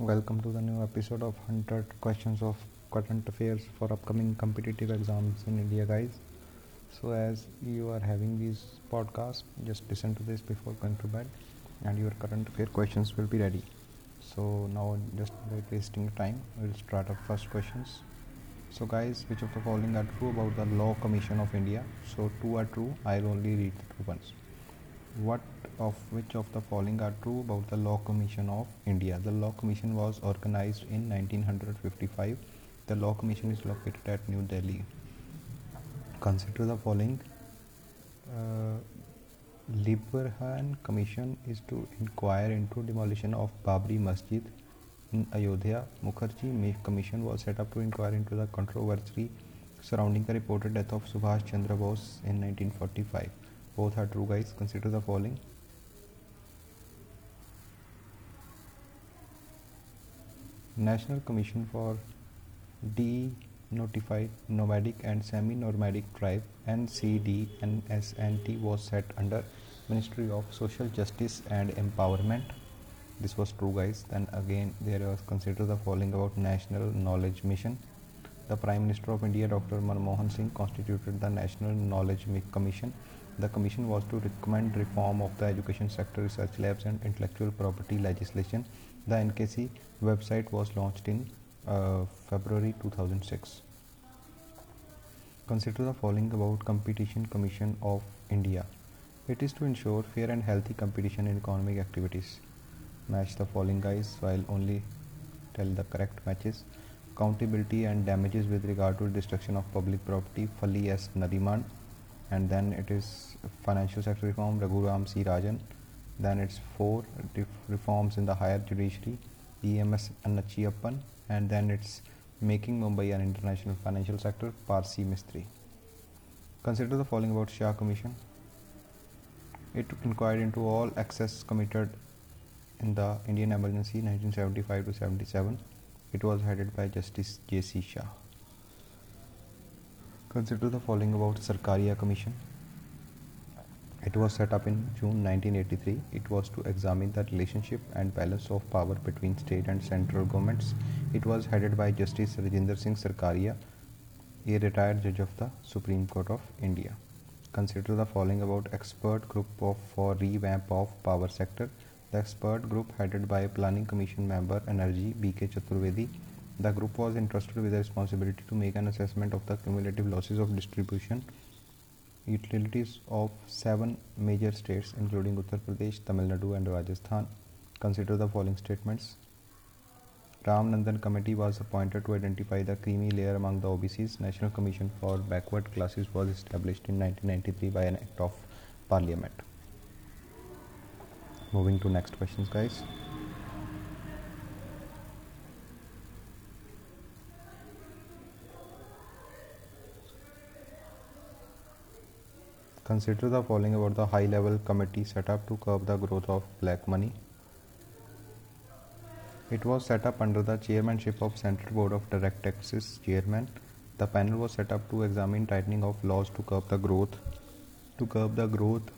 Welcome to the new episode of 100 questions of current affairs for upcoming competitive exams in India, guys. So, as you are having these podcasts, just listen to this before going to bed, and your current affair questions will be ready. So, now just without wasting time, we'll start our first questions. So, guys, which of the following are true about the Law Commission of India? So, two are true. I'll only read the true ones. What of which of the following are true about the Law Commission of India? The Law Commission was organized in 1955. The Law Commission is located at New Delhi. Consider the following. Uh, Librhan Commission is to inquire into demolition of Babri Masjid in Ayodhya. Mukherjee Commission was set up to inquire into the controversy surrounding the reported death of Subhash Chandra Bose in 1945. Both are true, guys. Consider the following. National Commission for Denotified Nomadic and Semi-Nomadic Tribe NCD-NSNT was set under Ministry of Social Justice and Empowerment. This was true guys. Then again there was consider the following about National Knowledge Mission. The Prime Minister of India Dr. Manmohan Singh constituted the National Knowledge Commission. The commission was to recommend reform of the education sector, research labs and intellectual property legislation the NKC website was launched in uh, February 2006. Consider the following about Competition Commission of India. It is to ensure fair and healthy competition in economic activities. Match the following guys, I'll only tell the correct matches. Accountability and damages with regard to destruction of public property, Fali S. Nariman. And then it is Financial Sector Reform, Raghuram C. Rajan. Then it's four reforms in the higher judiciary ems Annachiappan and then it's making Mumbai an international financial sector Percy Mistry consider the following about Shah Commission. It inquired into all excess committed in the Indian emergency 1975 to 77 it was headed by Justice J.C. Shah consider the following about Sarkaria Commission it was set up in June 1983. It was to examine the relationship and balance of power between state and central governments. It was headed by Justice Rajinder Singh Sarkaria, a retired judge of the Supreme Court of India. Consider the following about expert group of, for revamp of power sector. The expert group headed by Planning Commission member Energy B.K. Chaturvedi. The group was entrusted with the responsibility to make an assessment of the cumulative losses of distribution utilities of seven major states including Uttar Pradesh, Tamil Nadu and Rajasthan. Consider the following statements. Ram Nandan Committee was appointed to identify the creamy layer among the OBCs. National Commission for Backward Classes was established in 1993 by an act of parliament. Moving to next questions guys. Consider the following about the high level committee set up to curb the growth of black money. It was set up under the chairmanship of Central Board of Direct Taxes chairman. The panel was set up to examine tightening of laws to curb the growth to curb the growth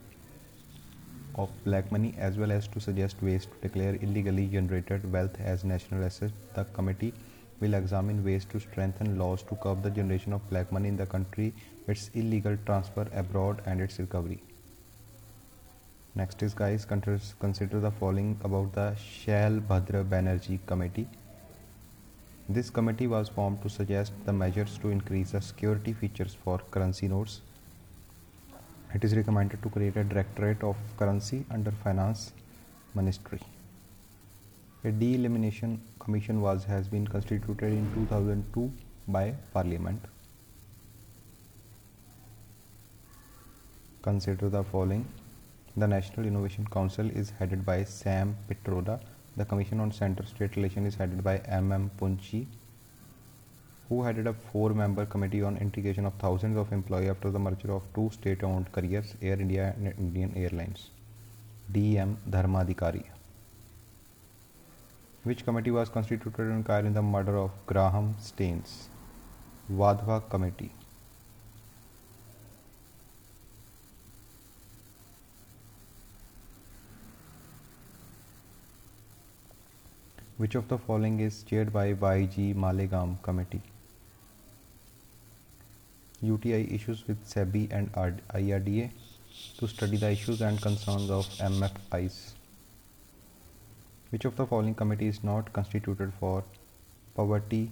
of black money as well as to suggest ways to declare illegally generated wealth as national asset. The committee will examine ways to strengthen laws to curb the generation of black money in the country, its illegal transfer abroad, and its recovery. Next is guys, consider the following about the Shail Bhadra Banerjee Committee. This committee was formed to suggest the measures to increase the security features for currency notes. It is recommended to create a directorate of currency under finance ministry. A delimitation commission was has been constituted in 2002 by Parliament. Consider the following. The National Innovation Council is headed by Sam Pitroda. The Commission on Center-State Relation is headed by M. M. Punchhi, who headed a four-member committee on integration of thousands of employees after the merger of two state-owned carriers, Air India and Indian Airlines. D. M. Dharmadhikari which committee was constituted to inquire in the murder of Graham Staines? Wadhwa Committee. Which of the following is chaired by YG Malegam Committee? UTI issues with SEBI and IRDA to study the issues and concerns of MFIs. Which of the following committee is not constituted for poverty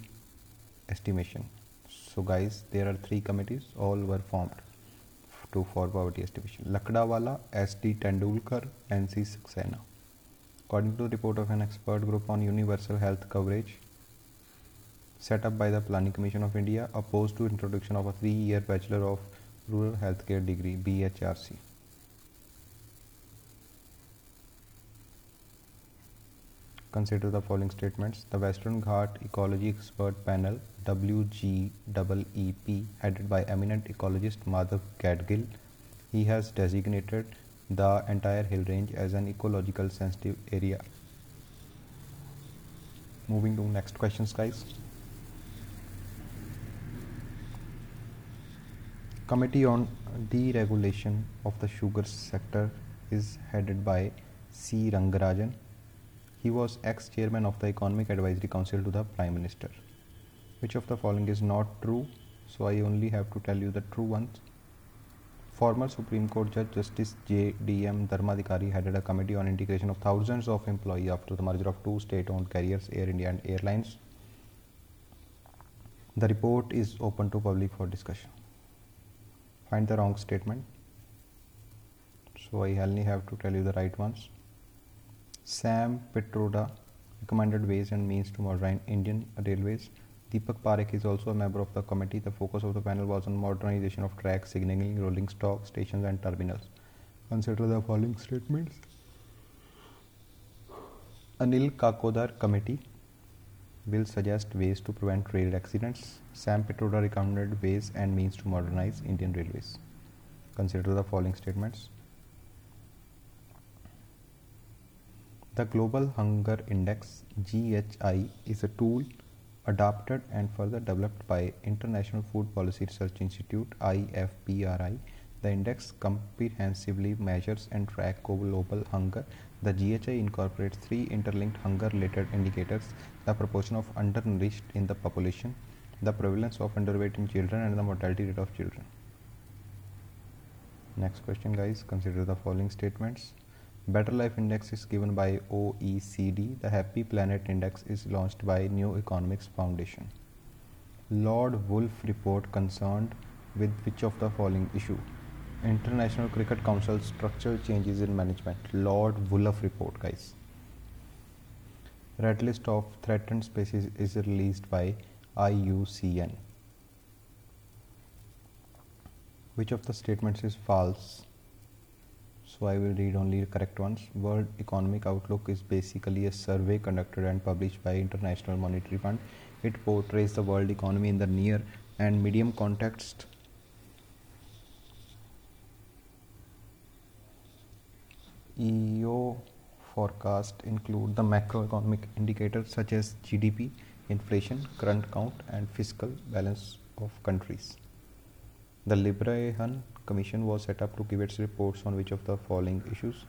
estimation? So guys, there are three committees, all were formed to for poverty estimation. Lakdawala, S.D. Tendulkar, N.C. Saxena. According to the report of an expert group on universal health coverage set up by the Planning Commission of India, opposed to introduction of a three-year Bachelor of Rural Healthcare degree (BHRC). Consider the following statements. The Western Ghat Ecology Expert Panel WGEEP headed by eminent ecologist Madhav Gadgil. He has designated the entire hill range as an ecological sensitive area. Moving to next questions guys. Committee on Deregulation of the Sugar Sector is headed by C. Rangarajan he was ex-chairman of the Economic Advisory Council to the Prime Minister. Which of the following is not true? So I only have to tell you the true ones. Former Supreme Court Judge Justice J. D. M. Dharmadhikari headed a committee on integration of thousands of employees after the merger of two state-owned carriers, Air India and Airlines. The report is open to public for discussion. Find the wrong statement. So I only have to tell you the right ones. Sam Pitroda recommended ways and means to modernize Indian railways. Deepak Parekh is also a member of the committee. The focus of the panel was on modernization of tracks, signaling, rolling stock, stations, and terminals. Consider the following statements. Anil Kakodkar Committee will suggest ways to prevent rail accidents. Sam Pitroda recommended ways and means to modernize Indian railways. Consider the following statements. The Global Hunger Index GHI is a tool adopted and further developed by International Food Policy Research Institute IFPRI. The index comprehensively measures and tracks global hunger. The GHI incorporates three interlinked hunger related indicators the proportion of undernourished in the population, the prevalence of underweight in children, and the mortality rate of children. Next question, guys. Consider the following statements. Better Life Index is given by OECD. The Happy Planet Index is launched by New Economics Foundation. Lord Woolf report concerned with which of the following issue? International Cricket Council structural changes in management. Lord Woolf report, guys. Red list of threatened species is released by IUCN. Which of the statements is false? So I will read only the correct ones. World Economic Outlook is basically a survey conducted and published by International Monetary Fund. It portrays the world economy in the near and medium context. EO forecast include the macroeconomic indicators such as GDP, inflation, current account and fiscal balance of countries. The Librhan Commission was set up to give its reports on which of the following issues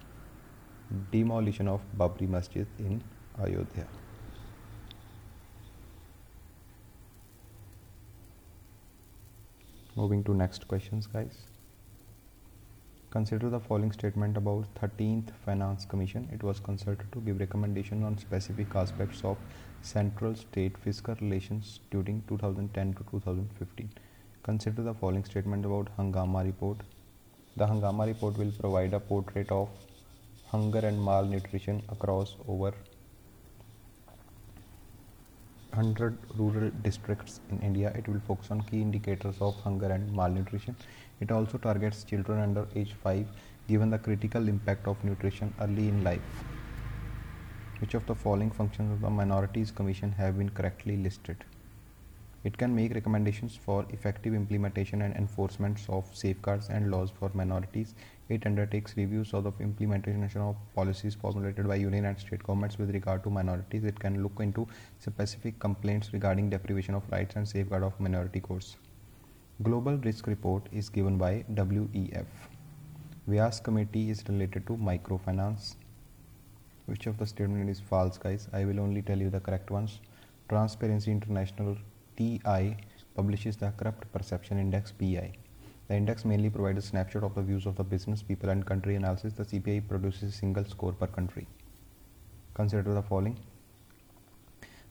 demolition of Babri Masjid in Ayodhya. Moving to next questions, guys. Consider the following statement about 13th Finance Commission. It was consulted to give recommendation on specific aspects of central state fiscal relations during 2010 to 2015. Consider the following statement about Hungama report. The Hungama report will provide a portrait of hunger and malnutrition across over 100 rural districts in India. It will focus on key indicators of hunger and malnutrition. It also targets children under age 5 given the critical impact of nutrition early in life. Which of the following functions of the Minorities Commission have been correctly listed? It can make recommendations for effective implementation and enforcement of safeguards and laws for minorities. It undertakes reviews of the implementation of policies formulated by union and state governments with regard to minorities. It can look into specific complaints regarding deprivation of rights and safeguard of minority courts. Global Risk Report is given by WEF. Vyas Committee is related to microfinance. which of the statement is false guys i will only tell you the correct ones transparency international ti publishes the corrupt perception index pi the index mainly provides a snapshot of the views of the business people and country analysis the cpi produces a single score per country consider the following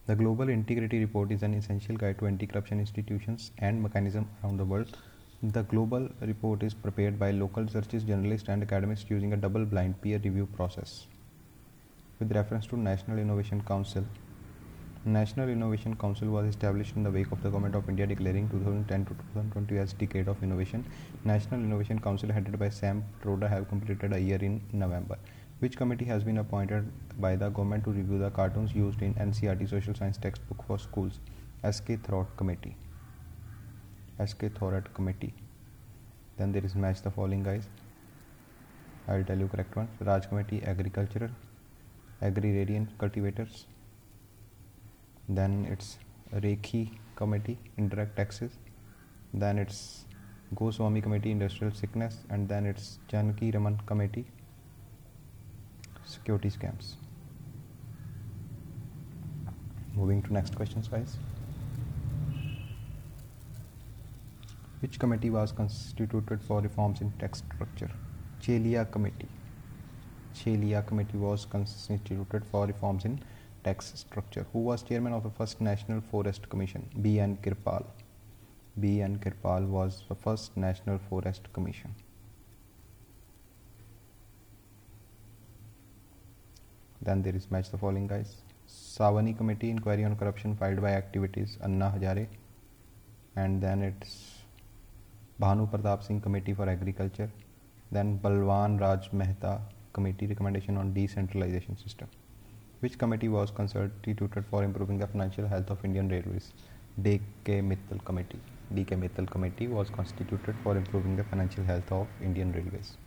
the Global Integrity Report is an essential guide to anti corruption institutions and mechanisms around the world. The Global Report is prepared by local researchers, journalists, and academics using a double blind peer review process. With reference to National Innovation Council, National Innovation Council was established in the wake of the Government of India declaring 2010 to 2020 as Decade of Innovation. National Innovation Council, headed by Sam Pitroda, have completed a year in November which committee has been appointed by the government to review the cartoons used in NCERT social science textbook for schools. SK Thorat Committee. SK Thorat Committee. Then there is match the following guys. I'll tell you correct one. Raj Committee Agricultural Agrarian Cultivators then it's Rekhi Committee Indirect Taxes then it's Goswami Committee Industrial Sickness and then it's Janaki Raman Committee security scams. Moving to next questions guys. Which committee was constituted for reforms in tax structure? Chelliah committee. Chelliah committee was constituted for reforms in tax structure who was chairman of the first national forest commission bn kirpal bn kirpal was the first national forest commission Then there is match the following guys. Savani Committee inquiry on corruption filed by activities Anna Hazare. And then it's Bhanu Pratap Singh Committee for Agriculture. Then Balwant Rai Mehta Committee recommendation on decentralization system. Which committee was constituted for improving the financial health of Indian Railways? D.K. Mittal Committee. D.K. Mittal Committee was constituted for improving the financial health of Indian Railways.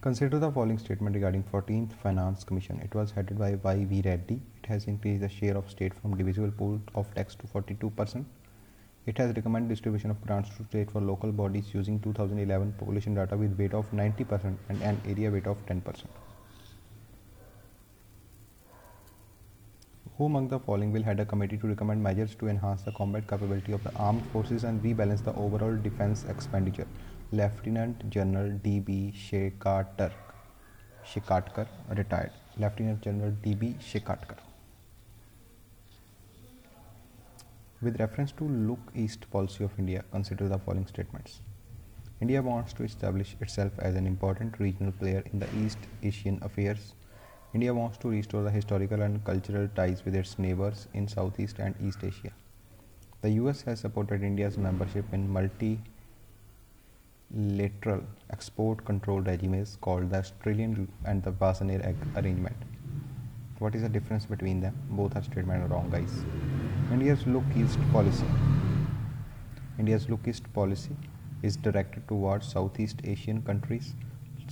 Consider the following statement regarding 14th Finance Commission. It was headed by Y.V. Reddy. It has increased the share of state from divisible pool of tax to 42%. It has recommended distribution of grants to state for local bodies using 2011 population data with weight of 90% and an area weight of 10%. Who among the following will head a committee to recommend measures to enhance the combat capability of the armed forces and rebalance the overall defense expenditure? Lieutenant General D.B. Shekatkar, Shekatkar, retired. Lieutenant General D.B. Shekatkar. With reference to Look East policy of India, consider the following statements. India wants to establish itself as an important regional player in the East Asian affairs. India wants to restore the historical and cultural ties with its neighbors in Southeast and East Asia. The US has supported India's membership in multilateral export control regimes called the Australian and the Wassenaar arrangement. What is the difference between them? Both are statement wrong, guys. India's look east policy. India's look east policy is directed towards Southeast Asian countries.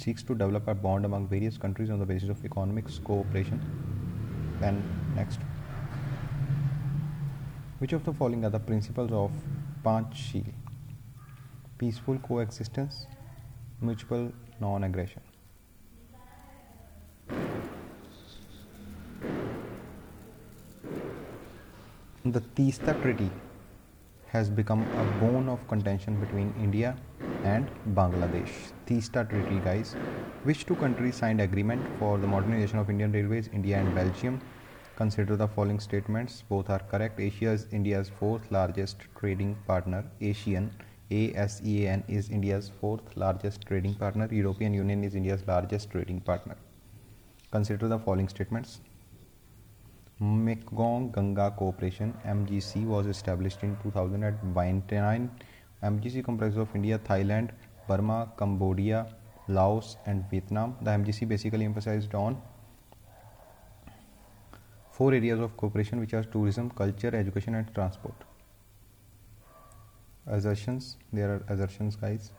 Seeks to develop a bond among various countries on the basis of economic cooperation. Then next. Which of the following are the principles of Panchsheel? peaceful coexistence, mutual non aggression. The Teesta Treaty has become a bone of contention between India and Bangladesh. Teesta Treaty, guys. Which two countries signed agreement for the modernization of Indian railways? India and Belgium. Consider the following statements. Both are correct. Asia is India's fourth largest trading partner. ASEAN ASEAN is India's fourth largest trading partner. European Union is India's largest trading partner. Consider the following statements. Mekong Ganga Cooperation MGC was established in 2009. MGC comprises of India, Thailand, Burma, Cambodia, Laos and Vietnam. The MGC basically emphasized on four areas of cooperation which are tourism, culture, education and transport assertions there are assertions guys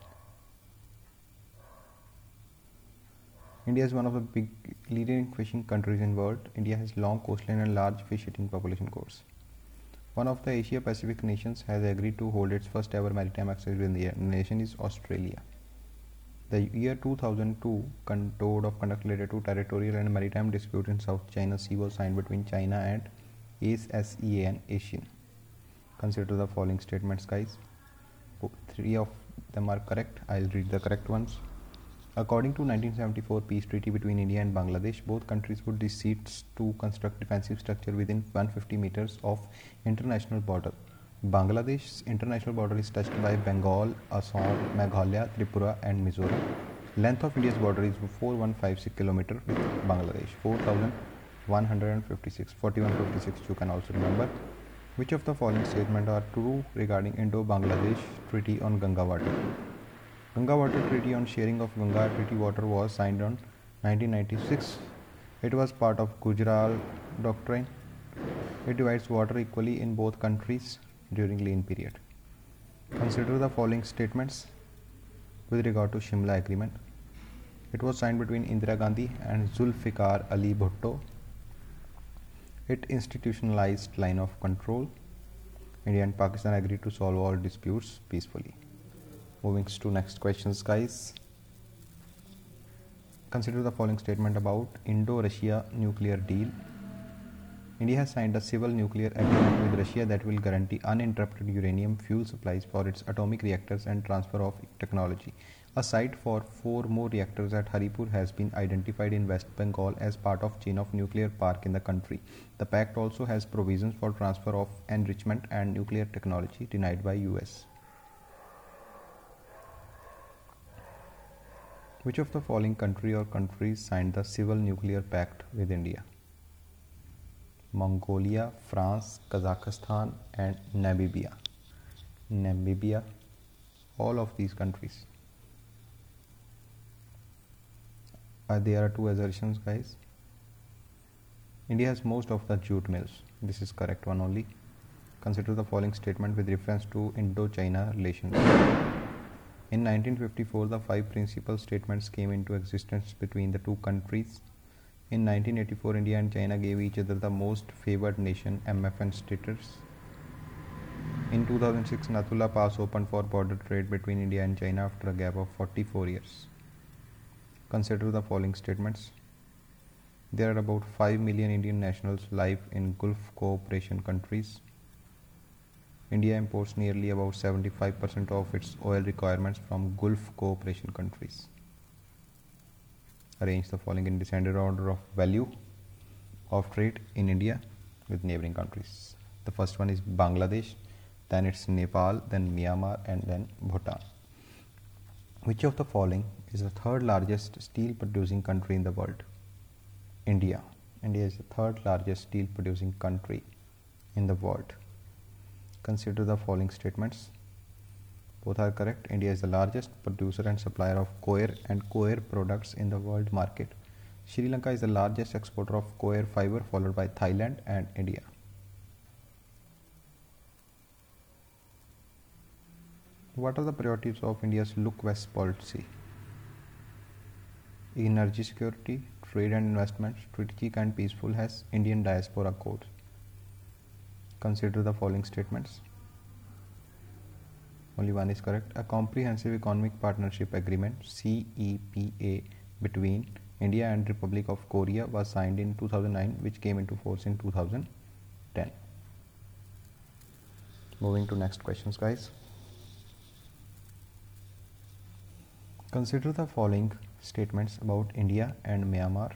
India is one of the big leading fishing countries in world. India has long coastline and large fish eating population course. One of the Asia Pacific nations has agreed to hold its first ever maritime exercise in the nation is Australia. The year 2002 Code of Conduct related to territorial and maritime dispute in South China Sea was signed between China and ASEAN ASEAN. Consider the following statements, guys. Three of them are correct. I'll read the correct ones. According to 1974 peace treaty between India and Bangladesh, both countries would recede to construct defensive structure within 150 meters of international border. Bangladesh's international border is touched by Bengal, Assam, Meghalaya, Tripura and Mizoram. Length of India's border is 4156 km with Bangladesh, 4156, 4156 you can also remember. Which of the following statements are true regarding Indo-Bangladesh Treaty on Ganga Water? Ganga Water Treaty on sharing of Ganga treaty water was signed on 1996. It was part of Gujral Doctrine. It divides water equally in both countries during lean period. Consider the following statements with regard to Shimla Agreement. It was signed between Indira Gandhi and Zulfikar Ali Bhutto. It institutionalized line of control. India and Pakistan agreed to solve all disputes peacefully. Moving to next questions, guys. Consider the following statement about Indo-Russia nuclear deal India has signed a civil nuclear agreement with Russia that will guarantee uninterrupted uranium fuel supplies for its atomic reactors and transfer of technology. A site for four more reactors at Haripur has been identified in West Bengal as part of chain of nuclear park in the country. The pact also has provisions for transfer of enrichment and nuclear technology denied by US. Which of the following country or countries signed the civil nuclear pact with India? Mongolia, France, Kazakhstan, and Namibia. Namibia, all of these countries. Uh, there are two assertions, guys. India has most of the jute mills. This is correct one only. Consider the following statement with reference to Indo-China relations. In 1954, the five principal statements came into existence between the two countries in 1984, India and China gave each other the most favored nation MFN status. In 2006, Nathula Pass opened for border trade between India and China after a gap of 44 years. Consider the following statements. There are about 5 million Indian nationals live in Gulf cooperation countries. India imports nearly about 75% of its oil requirements from Gulf cooperation countries arrange the following in descending order of value of trade in India with neighboring countries. The first one is Bangladesh, then it's Nepal, then Myanmar, and then Bhutan. Which of the following is the third largest steel producing country in the world? India. India is the third largest steel producing country in the world. Consider the following statements both are correct. India is the largest producer and supplier of coir and coir products in the world market. Sri Lanka is the largest exporter of coir fiber, followed by Thailand and India. What are the priorities of India's Look West policy? Energy security, trade and investment, strategic and peaceful has Indian diaspora codes. Consider the following statements. Only one is correct. A comprehensive economic partnership agreement CEPA between India and Republic of Korea was signed in 2009 which came into force in 2010 moving to next questions guys. Consider the following statements about India and Myanmar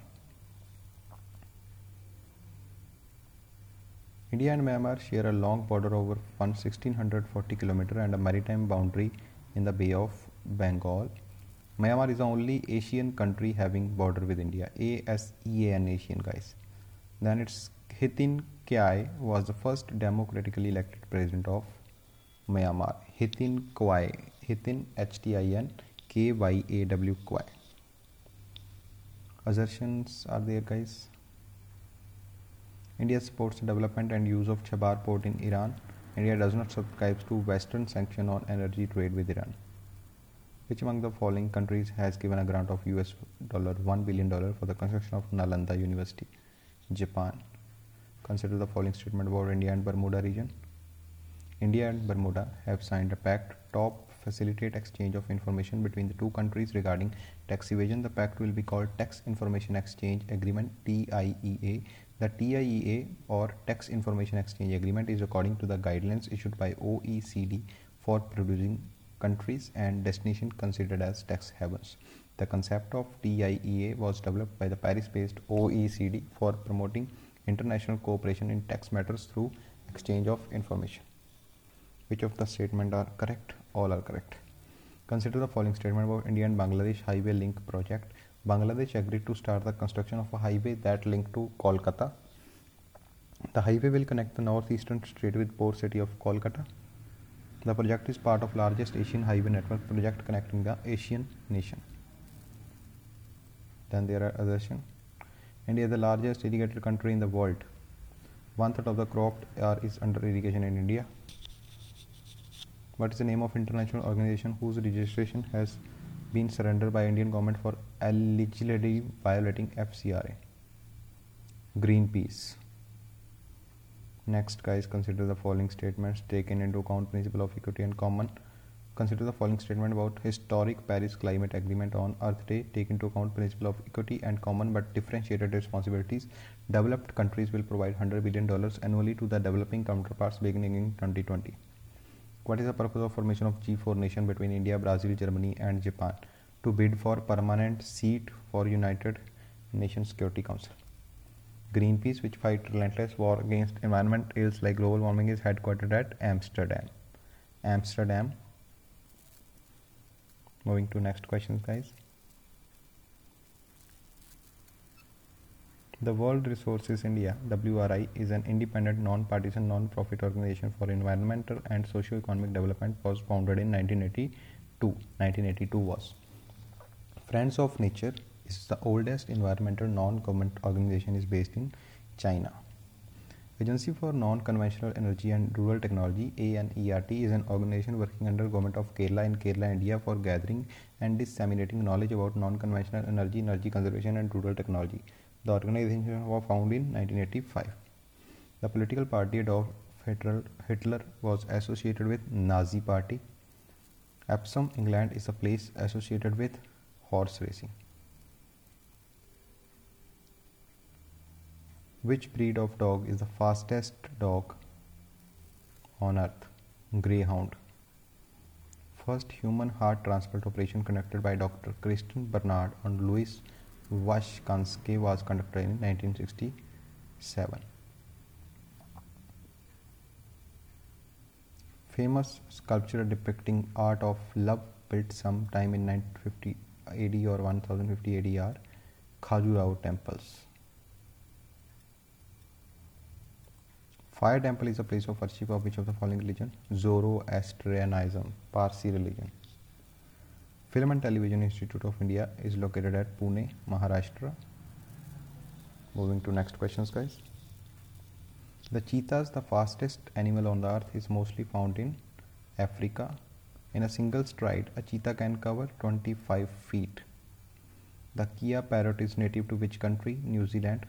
India and Myanmar share a long border over 1640 km and a maritime boundary in the Bay of Bengal. Myanmar is the only Asian country having border with India. ASEAN Asian guys. Then it's Hithin Kyai was the first democratically elected president of Myanmar. Hithin Kwai. Hithin H T I N K Y A W Kwai. Assertions are there guys. India supports the development and use of Chabahar port in Iran. India does not subscribe to Western sanction on energy trade with Iran. Which among the following countries has given a grant of US dollar 1 billion dollar for the construction of Nalanda University? Japan. Consider the following statement about India and Bermuda region. India and Bermuda have signed a pact top facilitate exchange of information between the two countries regarding tax evasion. The pact will be called Tax Information Exchange Agreement TIEA. The TIEA or Tax Information Exchange Agreement is according to the guidelines issued by OECD for producing countries and destination considered as tax havens. The concept of TIEA was developed by the Paris-based OECD for promoting international cooperation in tax matters through exchange of information. Which of the statement are correct? All are correct. Consider the following statement about India and Bangladesh Highway Link project. Bangladesh agreed to start the construction of a highway that linked to Kolkata. The highway will connect the northeastern state with the port city of Kolkata. The project is part of largest Asian highway network project connecting the Asian nation. Then there are assertion. India is the largest irrigated country in the world. One third of the area is under irrigation in India. What is the name of international organization whose registration has been surrendered by Indian government for allegedly violating FCRA? Greenpeace. Next guys consider the following statements taken into account principle of equity and common. Consider the following statement about historic Paris Climate Agreement on Earth Day. Take into account principle of equity and common but differentiated responsibilities. Developed countries will provide $100 billion annually to the developing counterparts beginning in 2020. What is the purpose of formation of G4 nation between India, Brazil, Germany and Japan to bid for permanent seat for United Nations Security Council? Greenpeace, which fight relentless war against environment ills like global warming, is headquartered at Amsterdam. Amsterdam. Moving to next questions, guys. The World Resources India (WRI) is an independent, non-partisan, non-profit organization for environmental and socio-economic development. Was founded in 1982. 1982 was. Friends of Nature is the oldest environmental non-government organization. is based in China. Agency for Non-Conventional Energy and Rural Technology (ANERT) is an organization working under Government of Kerala in Kerala, India, for gathering and disseminating knowledge about non-conventional energy, energy conservation, and rural technology. The organization was founded in 1985. The political party Adolf Hitler was associated with Nazi Party. Epsom, England is a place associated with horse racing. Which breed of dog is the fastest dog on earth? Greyhound. First human heart transplant operation conducted by Dr. Christiaan Barnard on Louis Washkansky was conducted in 1967. Famous sculpture depicting art of love built sometime in 950 AD or 1050 AD are Khajuraho temples. Fire temple is a place of worship of which of the following religion? Zoroastrianism, Parsi religion. Film and Television Institute of India is located at Pune, Maharashtra. Moving to next questions, guys. The cheetahs, the fastest animal on the earth, is mostly found in Africa. In a single stride, a cheetah can cover 25 feet. The Kea parrot is native to which country? New Zealand.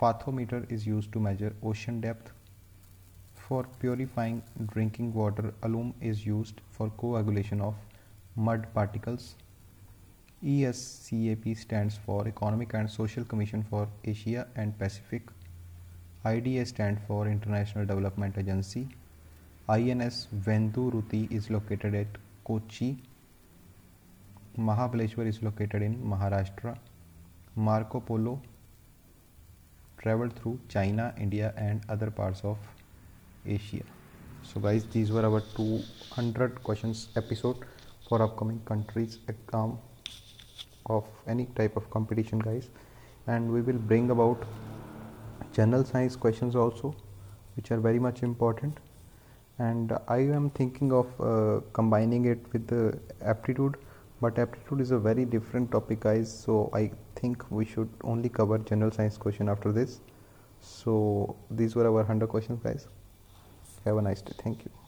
Fathometer is used to measure ocean depth. For purifying drinking water, alum is used for coagulation of mud particles. ESCAP stands for Economic and Social Commission for Asia and Pacific. IDA stands for International Development Agency. INS Venduruthy is located at Kochi. Mahabaleshwar is located in Maharashtra. Marco Polo traveled through China, India, and other parts of Asia. So, guys, these were our 200 questions episode for upcoming countries exam of any type of competition guys. And we will bring about general science questions also which are very much important. And i am thinking of uh, combining it with the aptitude but aptitude is a very different topic guys. So i think we should only cover general science question after this. So these were our 100 questions guys. Have a nice day. Thank you